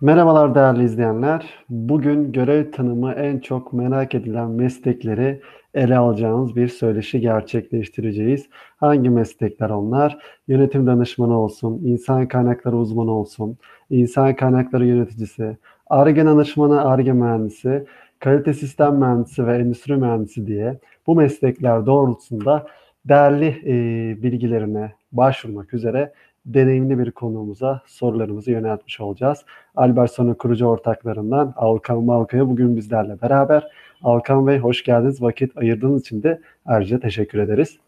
Merhabalar değerli izleyenler. Bugün görev tanımı en çok merak edilen meslekleri ele alacağımız bir söyleşi gerçekleştireceğiz. Hangi meslekler onlar? Yönetim danışmanı olsun, insan kaynakları uzmanı olsun, insan kaynakları yöneticisi, ARGE danışmanı, ARGE mühendisi, kalite sistem mühendisi ve endüstri mühendisi diye bu meslekler doğrultusunda değerli e, bilgilerine başvurmak üzere deneyimli bir konuğumuza sorularımızı yöneltmiş olacağız. Albertson'un kurucu ortaklarından Alkan Malkaya bugün bizlerle beraber. Alkan Bey hoş geldiniz. Vakit ayırdığınız için de ayrıca teşekkür ederiz.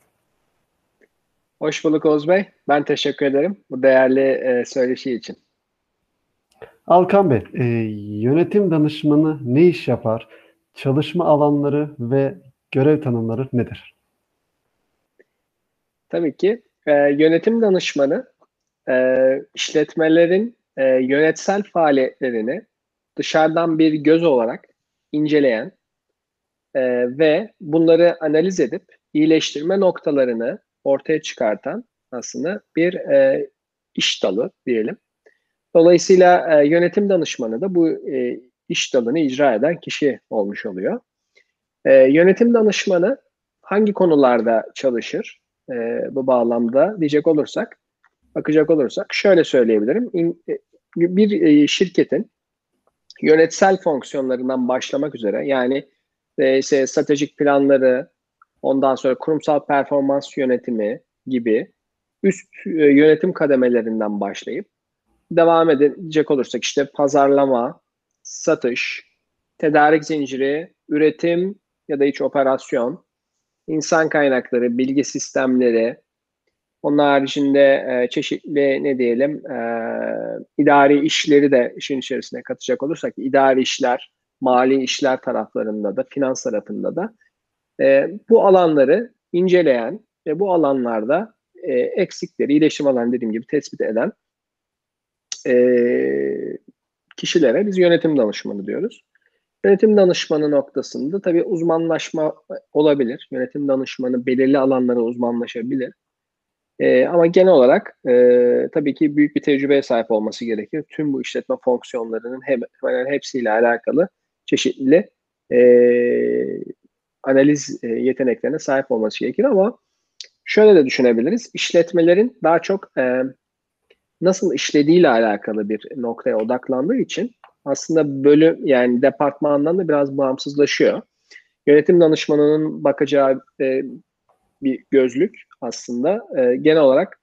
Hoş bulduk Oğuz Bey. Ben teşekkür ederim bu değerli e, söyleşi için. Alkan Bey, e, yönetim danışmanı ne iş yapar? Çalışma alanları ve görev tanımları nedir? Tabii ki. E, yönetim danışmanı e, işletmelerin e, yönetsel faaliyetlerini dışarıdan bir göz olarak inceleyen e, ve bunları analiz edip iyileştirme noktalarını ortaya çıkartan aslında bir e, iş dalı diyelim. Dolayısıyla e, yönetim danışmanı da bu e, iş dalını icra eden kişi olmuş oluyor. E, yönetim danışmanı hangi konularda çalışır e, bu bağlamda diyecek olursak bakacak olursak şöyle söyleyebilirim. E, bir e, şirketin yönetsel fonksiyonlarından başlamak üzere yani e, işte stratejik planları, ondan sonra kurumsal performans yönetimi gibi üst yönetim kademelerinden başlayıp devam edecek olursak işte pazarlama, satış, tedarik zinciri, üretim ya da iç operasyon, insan kaynakları, bilgi sistemleri, onun haricinde e, çeşitli ne diyelim e, idari işleri de işin içerisine katacak olursak idari işler, mali işler taraflarında da, finans tarafında da e, bu alanları inceleyen ve bu alanlarda e, eksikleri, iyileşim alanı dediğim gibi tespit eden e, kişilere biz yönetim danışmanı diyoruz. Yönetim danışmanı noktasında tabii uzmanlaşma olabilir. Yönetim danışmanı belirli alanlara uzmanlaşabilir. E, ama genel olarak e, tabii ki büyük bir tecrübeye sahip olması gerekir. Tüm bu işletme fonksiyonlarının hem, hemen hepsiyle alakalı çeşitli e, analiz e, yeteneklerine sahip olması gerekir ama şöyle de düşünebiliriz. İşletmelerin daha çok e, nasıl işlediğiyle alakalı bir noktaya odaklandığı için aslında bölüm yani departmandan da biraz bağımsızlaşıyor. Yönetim danışmanının bakacağı e, bir gözlük aslında e, genel olarak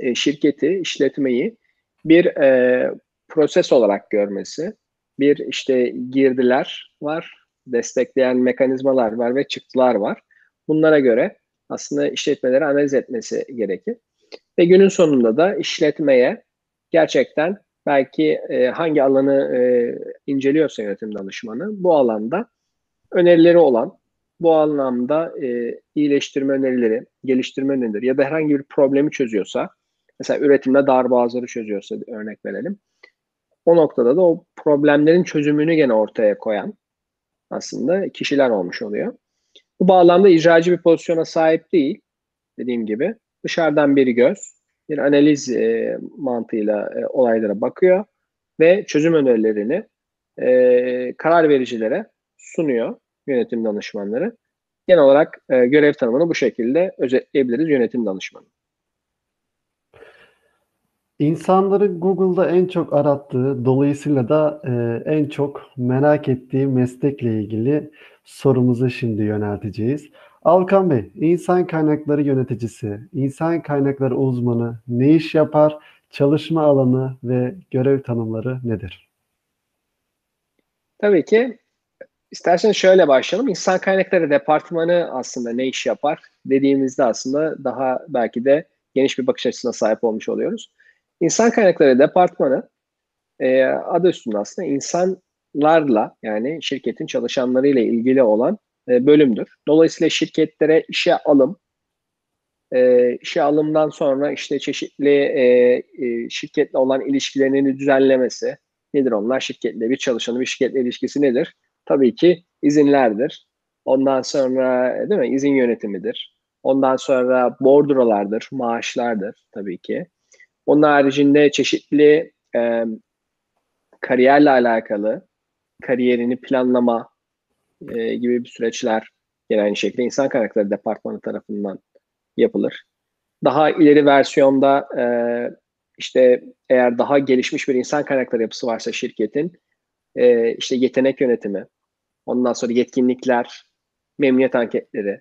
e, şirketi, işletmeyi bir e, proses olarak görmesi, bir işte girdiler var, destekleyen mekanizmalar var ve çıktılar var. Bunlara göre aslında işletmeleri analiz etmesi gerekir. Ve günün sonunda da işletmeye gerçekten belki e, hangi alanı e, inceliyorsa yönetim danışmanı bu alanda önerileri olan bu anlamda e, iyileştirme önerileri, geliştirme önerileri ya da herhangi bir problemi çözüyorsa, mesela üretimde darbağızları çözüyorsa örnek verelim. O noktada da o problemlerin çözümünü gene ortaya koyan aslında kişiler olmuş oluyor. Bu bağlamda icracı bir pozisyona sahip değil. Dediğim gibi dışarıdan bir göz, bir analiz e, mantığıyla e, olaylara bakıyor ve çözüm önerilerini e, karar vericilere sunuyor yönetim danışmanları. Genel olarak e, görev tanımını bu şekilde özetleyebiliriz yönetim danışmanı. İnsanların Google'da en çok arattığı, dolayısıyla da e, en çok merak ettiği meslekle ilgili sorumuzu şimdi yönelteceğiz. Alkan Bey, insan kaynakları yöneticisi, insan kaynakları uzmanı ne iş yapar, çalışma alanı ve görev tanımları nedir? Tabii ki İsterseniz şöyle başlayalım. İnsan kaynakları departmanı aslında ne iş yapar dediğimizde aslında daha belki de geniş bir bakış açısına sahip olmuş oluyoruz. İnsan kaynakları departmanı e, adı üstünde aslında insanlarla yani şirketin çalışanlarıyla ilgili olan e, bölümdür. Dolayısıyla şirketlere işe alım, e, işe alımdan sonra işte çeşitli e, e, şirketle olan ilişkilerini düzenlemesi nedir onlar? Şirketle bir çalışanın bir şirketle ilişkisi nedir? Tabii ki izinlerdir. Ondan sonra değil mi izin yönetimidir. Ondan sonra bordrolardır, maaşlardır tabii ki. Onun haricinde çeşitli e, kariyerle alakalı kariyerini planlama e, gibi bir süreçler gene aynı şekilde insan kaynakları departmanı tarafından yapılır. Daha ileri versiyonda e, işte eğer daha gelişmiş bir insan kaynakları yapısı varsa şirketin e, işte yetenek yönetimi, ondan sonra yetkinlikler, memnuniyet anketleri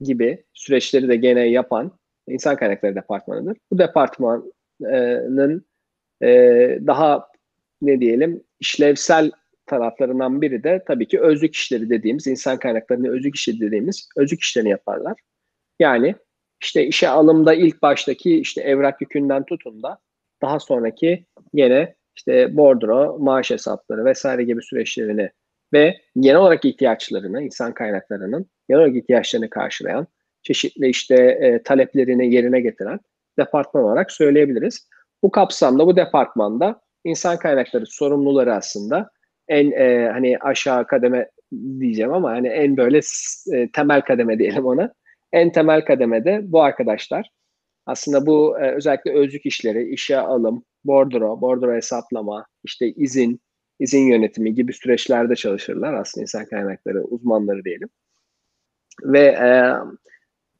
gibi süreçleri de gene yapan insan kaynakları departmanıdır. Bu departmanın e, daha ne diyelim işlevsel taraflarından biri de tabii ki özlük işleri dediğimiz, insan kaynaklarını özlük işleri dediğimiz özlük işlerini yaparlar. Yani işte işe alımda ilk baştaki işte evrak yükünden tutun da daha sonraki yine işte bordro, maaş hesapları vesaire gibi süreçlerini ve genel olarak ihtiyaçlarını, insan kaynaklarının genel olarak ihtiyaçlarını karşılayan, çeşitli işte e, taleplerini yerine getiren departman olarak söyleyebiliriz. Bu kapsamda bu departmanda insan kaynakları sorumluları aslında en e, hani aşağı kademe diyeceğim ama hani en böyle e, temel kademe diyelim ona. En temel kademede bu arkadaşlar aslında bu e, özellikle özlük işleri, işe alım, bordro, bordro hesaplama, işte izin, izin yönetimi gibi süreçlerde çalışırlar aslında insan kaynakları uzmanları diyelim. Ve e,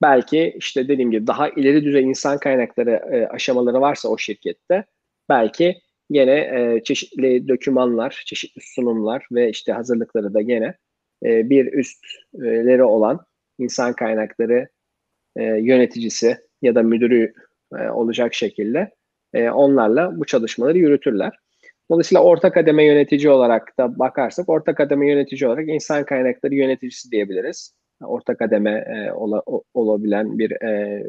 belki işte dediğim gibi daha ileri düzey insan kaynakları e, aşamaları varsa o şirkette belki gene e, çeşitli dokümanlar, çeşitli sunumlar ve işte hazırlıkları da gene e, bir üstleri olan insan kaynakları e, yöneticisi ya da müdürü e, olacak şekilde e, onlarla bu çalışmaları yürütürler. Dolayısıyla orta kademe yönetici olarak da bakarsak orta kademe yönetici olarak insan kaynakları yöneticisi diyebiliriz. Orta kademe e, ola, olabilen bir e,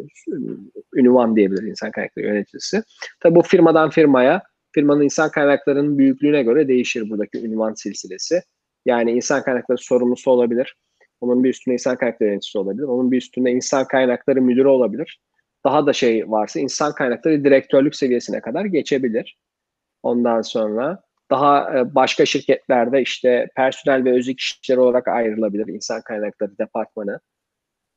ünvan diyebiliriz insan kaynakları yöneticisi. Tabi bu firmadan firmaya firmanın insan kaynaklarının büyüklüğüne göre değişir buradaki ünvan silsilesi. Yani insan kaynakları sorumlusu olabilir. Onun bir üstünde insan kaynakları yöneticisi olabilir. Onun bir üstünde insan kaynakları müdürü olabilir. Daha da şey varsa insan kaynakları direktörlük seviyesine kadar geçebilir. Ondan sonra daha e, başka şirketlerde işte personel ve özlük işleri olarak ayrılabilir. insan kaynakları departmanı.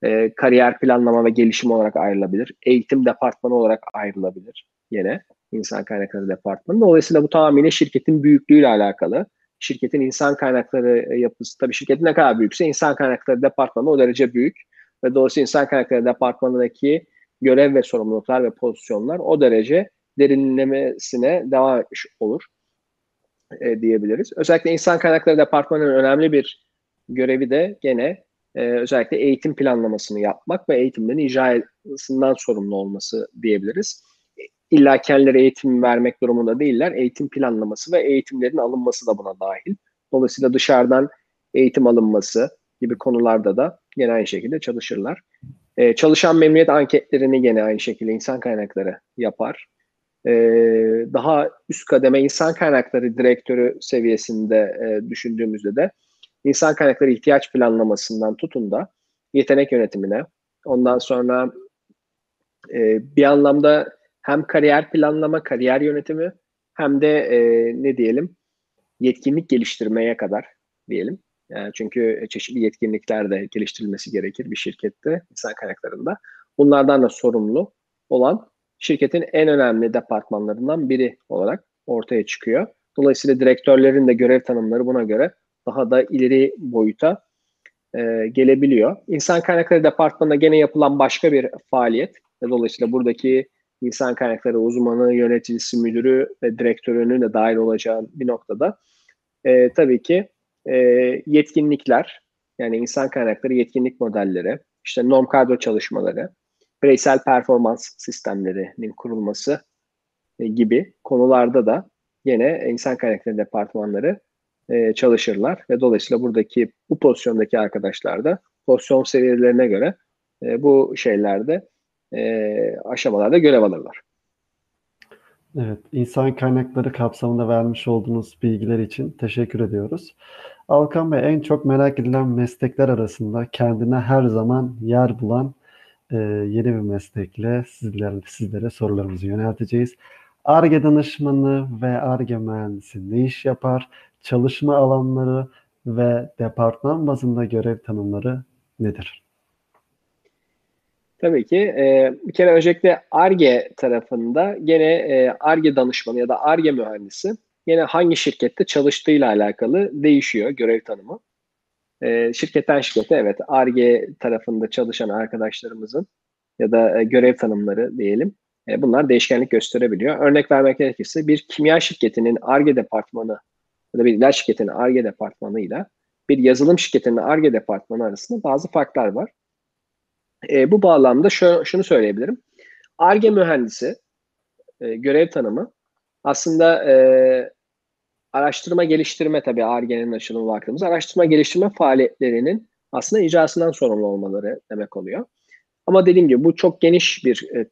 E, kariyer planlama ve gelişim olarak ayrılabilir. Eğitim departmanı olarak ayrılabilir yine insan kaynakları departmanı. Dolayısıyla bu tamamıyla şirketin büyüklüğüyle alakalı. Şirketin insan kaynakları yapısı, tabii şirketin ne kadar büyükse insan kaynakları departmanı o derece büyük. Ve dolayısıyla insan kaynakları departmanındaki görev ve sorumluluklar ve pozisyonlar o derece derinlemesine devam etmiş olur e, diyebiliriz. Özellikle insan kaynakları departmanının önemli bir görevi de gene e, özellikle eğitim planlamasını yapmak ve eğitimlerin icrasından sorumlu olması diyebiliriz illa kendileri eğitim vermek durumunda değiller. Eğitim planlaması ve eğitimlerin alınması da buna dahil. Dolayısıyla dışarıdan eğitim alınması gibi konularda da gene aynı şekilde çalışırlar. Ee, çalışan memnuniyet anketlerini gene aynı şekilde insan kaynakları yapar. Ee, daha üst kademe insan kaynakları direktörü seviyesinde e, düşündüğümüzde de insan kaynakları ihtiyaç planlamasından tutun da yetenek yönetimine, ondan sonra e, bir anlamda hem kariyer planlama, kariyer yönetimi hem de e, ne diyelim yetkinlik geliştirmeye kadar diyelim. Yani çünkü çeşitli yetkinlikler de geliştirilmesi gerekir bir şirkette, insan kaynaklarında. Bunlardan da sorumlu olan şirketin en önemli departmanlarından biri olarak ortaya çıkıyor. Dolayısıyla direktörlerin de görev tanımları buna göre daha da ileri boyuta e, gelebiliyor. İnsan kaynakları departmanında gene yapılan başka bir faaliyet. Dolayısıyla buradaki insan kaynakları uzmanı, yöneticisi, müdürü ve direktörünün de dahil olacağı bir noktada e, tabii ki e, yetkinlikler, yani insan kaynakları yetkinlik modelleri, işte norm kadro çalışmaları, bireysel performans sistemlerinin kurulması e, gibi konularda da yine insan kaynakları departmanları e, çalışırlar ve dolayısıyla buradaki bu pozisyondaki arkadaşlar da pozisyon seviyelerine göre e, bu şeylerde e, aşamalarda görev alırlar. Evet, insan kaynakları kapsamında vermiş olduğunuz bilgiler için teşekkür ediyoruz. Alkan Bey en çok merak edilen meslekler arasında kendine her zaman yer bulan e, yeni bir meslekle sizlere, sizlere sorularımızı yönelteceğiz. ARGE danışmanı ve ARGE mühendisi ne iş yapar? Çalışma alanları ve departman bazında görev tanımları nedir? Tabii ki. E, bir kere öncelikle ARGE tarafında gene ARGE danışmanı ya da ARGE mühendisi yine hangi şirkette çalıştığıyla alakalı değişiyor görev tanımı. E, şirketten şirkete evet ARGE tarafında çalışan arkadaşlarımızın ya da e, görev tanımları diyelim. E, bunlar değişkenlik gösterebiliyor. Örnek vermek gerekirse bir kimya şirketinin ARGE departmanı ya da bir ilaç şirketinin ARGE departmanıyla bir yazılım şirketinin ARGE departmanı arasında bazı farklar var. E, bu bağlamda şu, şunu söyleyebilirim. ARGE mühendisi e, görev tanımı aslında e, araştırma geliştirme tabii ARGE'nin açılımı baktığımız araştırma geliştirme faaliyetlerinin aslında icrasından sorumlu olmaları demek oluyor. Ama dediğim gibi bu çok geniş bir e,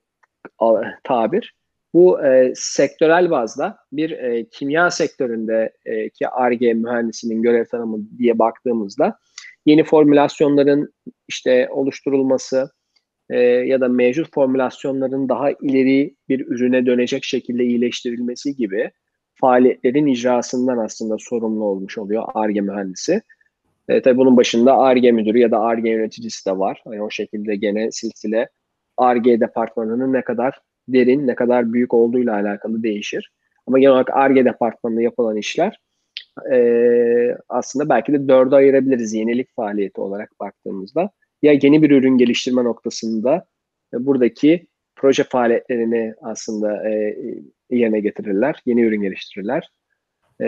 tabir. Bu e, sektörel bazda bir e, kimya sektöründeki ARGE mühendisinin görev tanımı diye baktığımızda yeni formülasyonların işte oluşturulması e, ya da mevcut formülasyonların daha ileri bir ürüne dönecek şekilde iyileştirilmesi gibi faaliyetlerin icrasından aslında sorumlu olmuş oluyor ARGE mühendisi. E, tabii bunun başında ARGE müdürü ya da ARGE yöneticisi de var. Yani o şekilde gene silsile ARGE departmanının ne kadar derin, ne kadar büyük olduğuyla alakalı değişir. Ama genel olarak ARGE departmanında yapılan işler e, aslında belki de dörde ayırabiliriz yenilik faaliyeti olarak baktığımızda. Ya yeni bir ürün geliştirme noktasında e, buradaki proje faaliyetlerini aslında e, yerine getirirler, yeni ürün geliştirirler. E,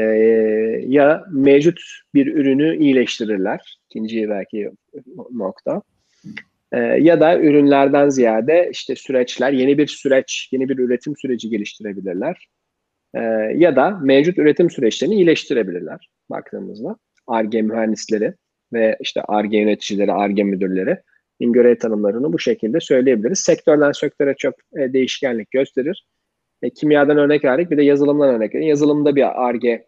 ya mevcut bir ürünü iyileştirirler, ikinci belki nokta. E, ya da ürünlerden ziyade işte süreçler, yeni bir süreç, yeni bir üretim süreci geliştirebilirler. E, ya da mevcut üretim süreçlerini iyileştirebilirler baktığımızda. ARGE mühendisleri ve işte ARGE yöneticileri, ARGE müdürleri görev tanımlarını bu şekilde söyleyebiliriz. Sektörden sektöre çok e, değişkenlik gösterir. E, kimyadan örnek verdik bir de yazılımdan örnek verdik. Yazılımda bir ARGE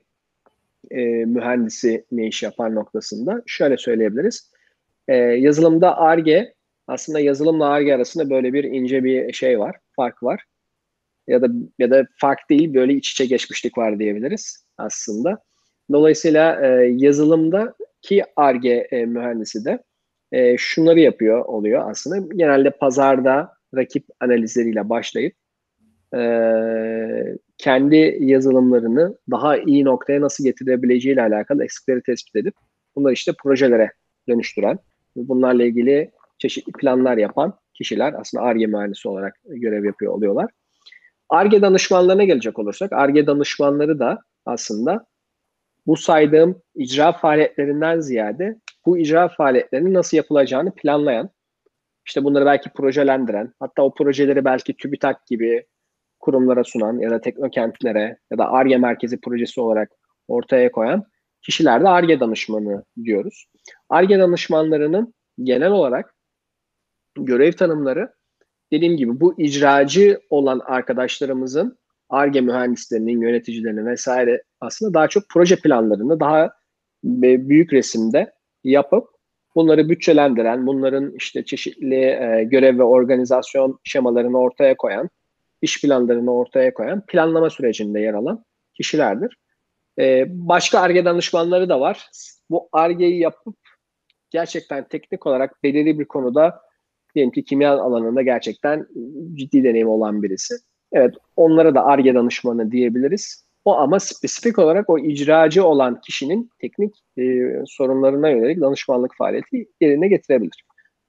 e, mühendisi ne iş yapar noktasında şöyle söyleyebiliriz. E, yazılımda ARGE aslında yazılımla ARGE arasında böyle bir ince bir şey var, fark var. Ya da ya da fark değil böyle iç içe geçmişlik var diyebiliriz aslında. Dolayısıyla e, yazılımda ki ARGE e, mühendisi de e, şunları yapıyor oluyor aslında. Genelde pazarda rakip analizleriyle başlayıp e, kendi yazılımlarını daha iyi noktaya nasıl getirebileceği ile alakalı eksikleri tespit edip bunları işte projelere dönüştüren, bunlarla ilgili çeşitli planlar yapan kişiler aslında ARGE mühendisi olarak görev yapıyor oluyorlar. ARGE danışmanlarına gelecek olursak, ARGE danışmanları da aslında bu saydığım icra faaliyetlerinden ziyade bu icra faaliyetlerinin nasıl yapılacağını planlayan, işte bunları belki projelendiren, hatta o projeleri belki TÜBİTAK gibi kurumlara sunan ya da teknokentlere ya da ARGE merkezi projesi olarak ortaya koyan kişilerde ARGE danışmanı diyoruz. ARGE danışmanlarının genel olarak görev tanımları dediğim gibi bu icracı olan arkadaşlarımızın ARGE mühendislerinin, yöneticilerinin vesaire aslında daha çok proje planlarını daha büyük resimde yapıp bunları bütçelendiren, bunların işte çeşitli e, görev ve organizasyon şemalarını ortaya koyan, iş planlarını ortaya koyan, planlama sürecinde yer alan kişilerdir. E, başka ARGE danışmanları da var. Bu ARGE'yi yapıp gerçekten teknik olarak belirli bir konuda diyelim ki kimya alanında gerçekten ciddi deneyim olan birisi. Evet onlara da ARGE danışmanı diyebiliriz. O ama spesifik olarak o icracı olan kişinin teknik e, sorunlarına yönelik danışmanlık faaliyeti yerine getirebilir.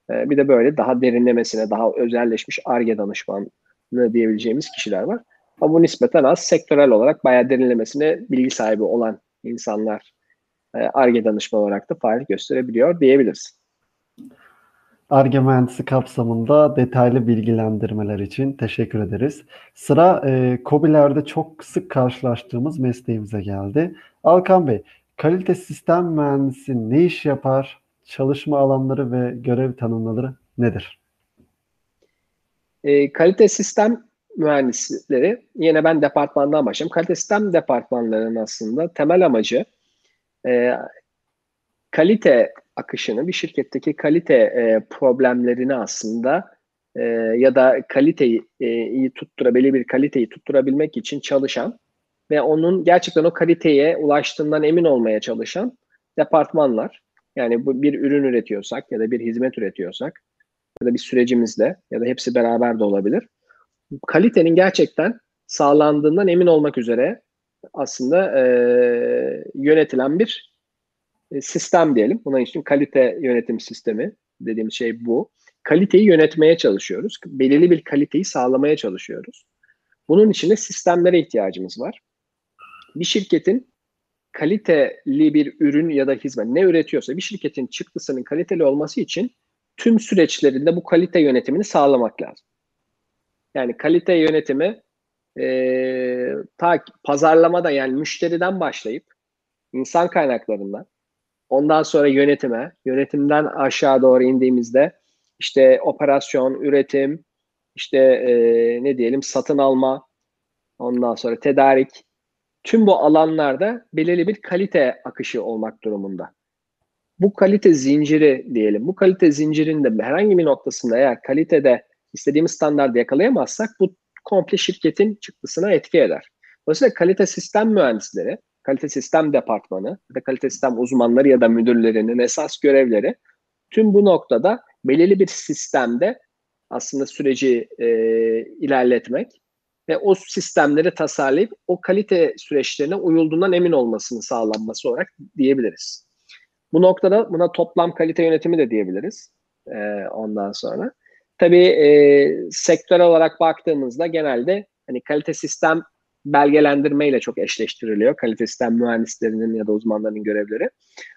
E, bir de böyle daha derinlemesine, daha özelleşmiş ARGE danışmanı diyebileceğimiz kişiler var. Ama bu nispeten az sektörel olarak bayağı derinlemesine bilgi sahibi olan insanlar ARGE e, danışman olarak da faaliyet gösterebiliyor diyebiliriz. ARGE mühendisi kapsamında detaylı bilgilendirmeler için teşekkür ederiz. Sıra e, COBİ'lerde çok sık karşılaştığımız mesleğimize geldi. Alkan Bey, kalite sistem mühendisi ne iş yapar? Çalışma alanları ve görev tanımları nedir? E, kalite sistem mühendisleri, yine ben departmandan başlayayım. Kalite sistem departmanlarının aslında temel amacı e, kalite akışını, bir şirketteki kalite e, problemlerini aslında e, ya da kaliteyi e, iyi tutturabilir bir kaliteyi tutturabilmek için çalışan ve onun gerçekten o kaliteye ulaştığından emin olmaya çalışan departmanlar. Yani bu bir ürün üretiyorsak ya da bir hizmet üretiyorsak ya da bir sürecimizde ya da hepsi beraber de olabilir. Kalitenin gerçekten sağlandığından emin olmak üzere aslında e, yönetilen bir sistem diyelim. Buna için kalite yönetim sistemi dediğimiz şey bu. Kaliteyi yönetmeye çalışıyoruz. Belirli bir kaliteyi sağlamaya çalışıyoruz. Bunun için de sistemlere ihtiyacımız var. Bir şirketin kaliteli bir ürün ya da hizmet ne üretiyorsa bir şirketin çıktısının kaliteli olması için tüm süreçlerinde bu kalite yönetimini sağlamak lazım. Yani kalite yönetimi e, ta pazarlamada yani müşteriden başlayıp insan kaynaklarından ondan sonra yönetime, yönetimden aşağı doğru indiğimizde işte operasyon, üretim, işte e, ne diyelim satın alma, ondan sonra tedarik, tüm bu alanlarda belirli bir kalite akışı olmak durumunda. Bu kalite zinciri diyelim. Bu kalite zincirinde herhangi bir noktasında eğer kalitede istediğimiz standartı yakalayamazsak bu komple şirketin çıktısına etki eder. Dolayısıyla kalite sistem mühendisleri, kalite sistem departmanı ya da kalite sistem uzmanları ya da müdürlerinin esas görevleri tüm bu noktada belirli bir sistemde aslında süreci e, ilerletmek ve o sistemleri tasarlayıp o kalite süreçlerine uyulduğundan emin olmasını sağlanması olarak diyebiliriz. Bu noktada buna toplam kalite yönetimi de diyebiliriz e, ondan sonra. Tabii e, sektör olarak baktığımızda genelde hani kalite sistem belgelendirme ile çok eşleştiriliyor. Kalite sistem mühendislerinin ya da uzmanlarının görevleri.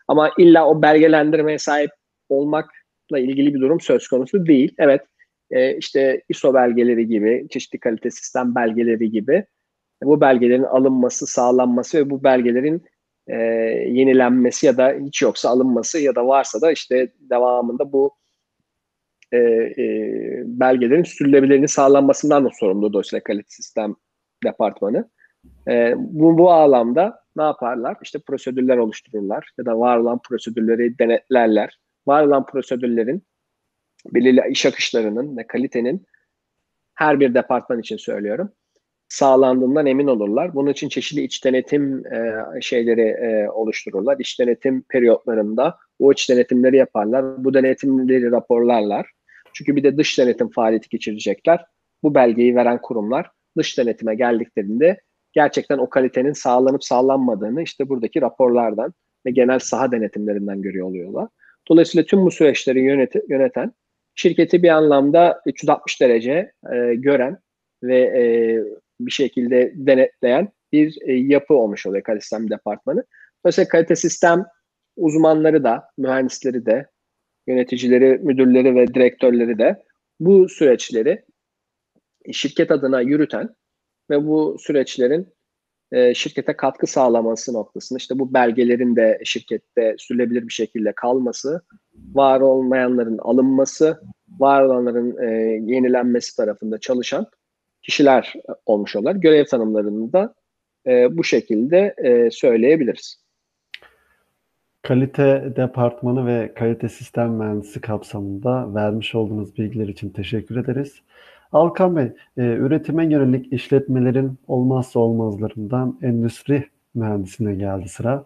Ama illa o belgelendirmeye sahip olmakla ilgili bir durum söz konusu değil. Evet e, işte ISO belgeleri gibi, çeşitli kalite sistem belgeleri gibi bu belgelerin alınması, sağlanması ve bu belgelerin e, yenilenmesi ya da hiç yoksa alınması ya da varsa da işte devamında bu e, e, belgelerin sürülebilirliğinin sağlanmasından da sorumlu dolayısıyla kalite sistem departmanı. E, bu, bu alanda ne yaparlar? İşte prosedürler oluştururlar ya da var olan prosedürleri denetlerler. Var olan prosedürlerin belirli iş akışlarının ve kalitenin her bir departman için söylüyorum sağlandığından emin olurlar. Bunun için çeşitli iç denetim e, şeyleri e, oluştururlar. İç denetim periyotlarında o iç denetimleri yaparlar. Bu denetimleri raporlarlar. Çünkü bir de dış denetim faaliyeti geçirecekler. Bu belgeyi veren kurumlar dış denetime geldiklerinde gerçekten o kalitenin sağlanıp sağlanmadığını işte buradaki raporlardan ve genel saha denetimlerinden görüyor oluyorlar. Dolayısıyla tüm bu süreçleri yönet- yöneten şirketi bir anlamda 360 derece e, gören ve e, bir şekilde denetleyen bir e, yapı olmuş oluyor kalite sistem departmanı. Dolayısıyla kalite sistem uzmanları da, mühendisleri de, yöneticileri, müdürleri ve direktörleri de bu süreçleri şirket adına yürüten ve bu süreçlerin e, şirkete katkı sağlaması noktasında işte bu belgelerin de şirkette sürülebilir bir şekilde kalması, var olmayanların alınması, var olanların e, yenilenmesi tarafında çalışan kişiler olmuş olurlar. Görev tanımlarını da e, bu şekilde e, söyleyebiliriz. Kalite departmanı ve kalite sistem mühendisi kapsamında vermiş olduğunuz bilgiler için teşekkür ederiz. Alkan Bey, e, üretime yönelik işletmelerin olmazsa olmazlarından endüstri mühendisine geldi sıra.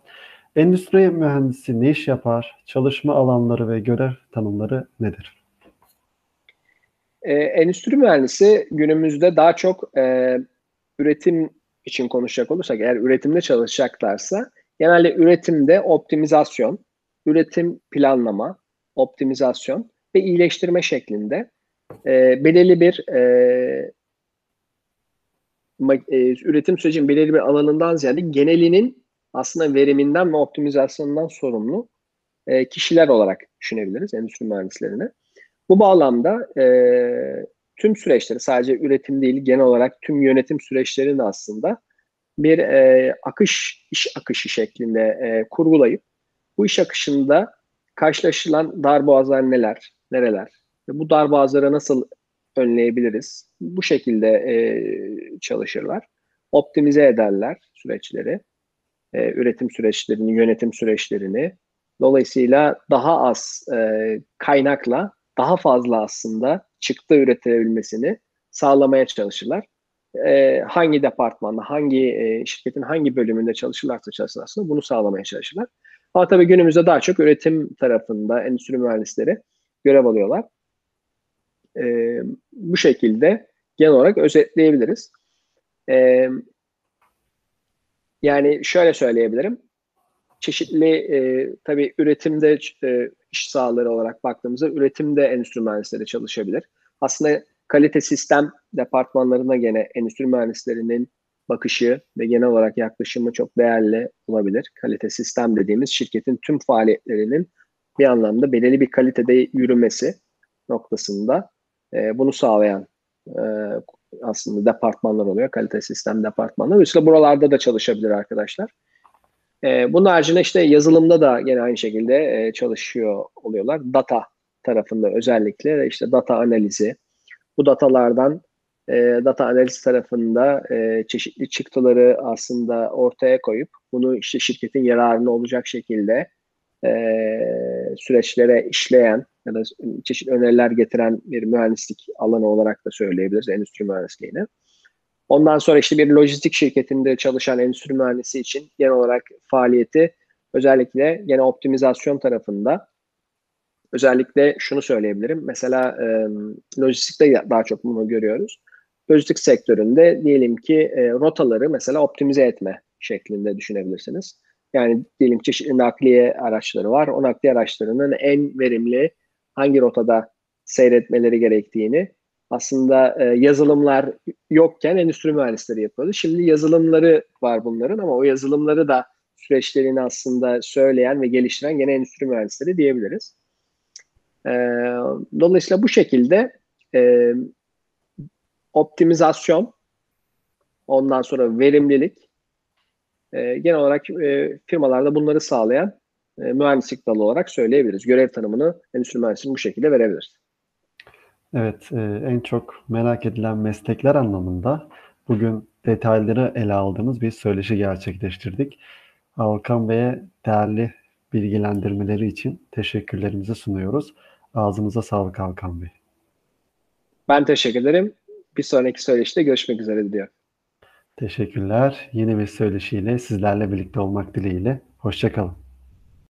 Endüstri mühendisi ne iş yapar? Çalışma alanları ve görev tanımları nedir? E, endüstri mühendisi günümüzde daha çok e, üretim için konuşacak olursak eğer üretimde çalışacaklarsa genelde üretimde optimizasyon, üretim planlama, optimizasyon ve iyileştirme şeklinde e, belirli bir e, e, üretim sürecinin belirli bir alanından ziyade genelinin aslında veriminden ve optimizasyonundan sorumlu e, kişiler olarak düşünebiliriz endüstri mühendislerini. Bu bağlamda e, tüm süreçleri sadece üretim değil genel olarak tüm yönetim süreçlerini aslında bir e, akış, iş akışı şeklinde e, kurgulayıp bu iş akışında karşılaşılan darboğazlar neler, nereler bu darboğazları nasıl önleyebiliriz? Bu şekilde e, çalışırlar. Optimize ederler süreçleri, e, üretim süreçlerini, yönetim süreçlerini. Dolayısıyla daha az e, kaynakla daha fazla aslında çıktı üretebilmesini sağlamaya çalışırlar. E, hangi departmanda, hangi e, şirketin hangi bölümünde çalışırlarsa çalışsın aslında bunu sağlamaya çalışırlar. Ama tabii günümüzde daha çok üretim tarafında endüstri mühendisleri görev alıyorlar. E, bu şekilde genel olarak özetleyebiliriz. E, Yani şöyle söyleyebilirim. Çeşitli e, tabii üretimde e, iş sahaları olarak baktığımızda üretimde endüstri mühendisleri çalışabilir. Aslında kalite sistem departmanlarına gene endüstri mühendislerinin bakışı ve genel olarak yaklaşımı çok değerli olabilir. Kalite sistem dediğimiz şirketin tüm faaliyetlerinin bir anlamda belirli bir kalitede yürümesi noktasında e, bunu sağlayan e, aslında departmanlar oluyor. Kalite sistem departmanları. Dolayısıyla buralarda da çalışabilir arkadaşlar. E, bunun haricinde işte yazılımda da gene aynı şekilde e, çalışıyor oluyorlar. Data tarafında özellikle işte data analizi. Bu datalardan e, data analiz tarafında e, çeşitli çıktıları aslında ortaya koyup bunu işte şirketin yararına olacak şekilde e, süreçlere işleyen ya da çeşitli öneriler getiren bir mühendislik alanı olarak da söyleyebiliriz endüstri mühendisliğini. Ondan sonra işte bir lojistik şirketinde çalışan endüstri mühendisi için genel olarak faaliyeti özellikle gene optimizasyon tarafında özellikle şunu söyleyebilirim. Mesela e, lojistikte daha çok bunu görüyoruz. Lojistik sektöründe diyelim ki e, rotaları mesela optimize etme şeklinde düşünebilirsiniz. Yani diyelim çeşitli nakliye araçları var. O nakliye araçlarının en verimli hangi rotada seyretmeleri gerektiğini aslında e, yazılımlar yokken endüstri mühendisleri yapıyordu. Şimdi yazılımları var bunların ama o yazılımları da süreçlerini aslında söyleyen ve geliştiren gene endüstri mühendisleri diyebiliriz. E, dolayısıyla bu şekilde e, optimizasyon, ondan sonra verimlilik, e, genel olarak e, firmalarda bunları sağlayan e, mühendislik dalı olarak söyleyebiliriz. Görev tanımını endüstri mühendisliğinin bu şekilde verebiliriz. Evet, e, en çok merak edilen meslekler anlamında bugün detayları ele aldığımız bir söyleşi gerçekleştirdik. Alkan Bey'e değerli bilgilendirmeleri için teşekkürlerimizi sunuyoruz. Ağzınıza sağlık Alkan Bey. Ben teşekkür ederim. Bir sonraki söyleşide görüşmek üzere diliyorum. Teşekkürler. Yeni bir söyleşiyle sizlerle birlikte olmak dileğiyle. Hoşçakalın.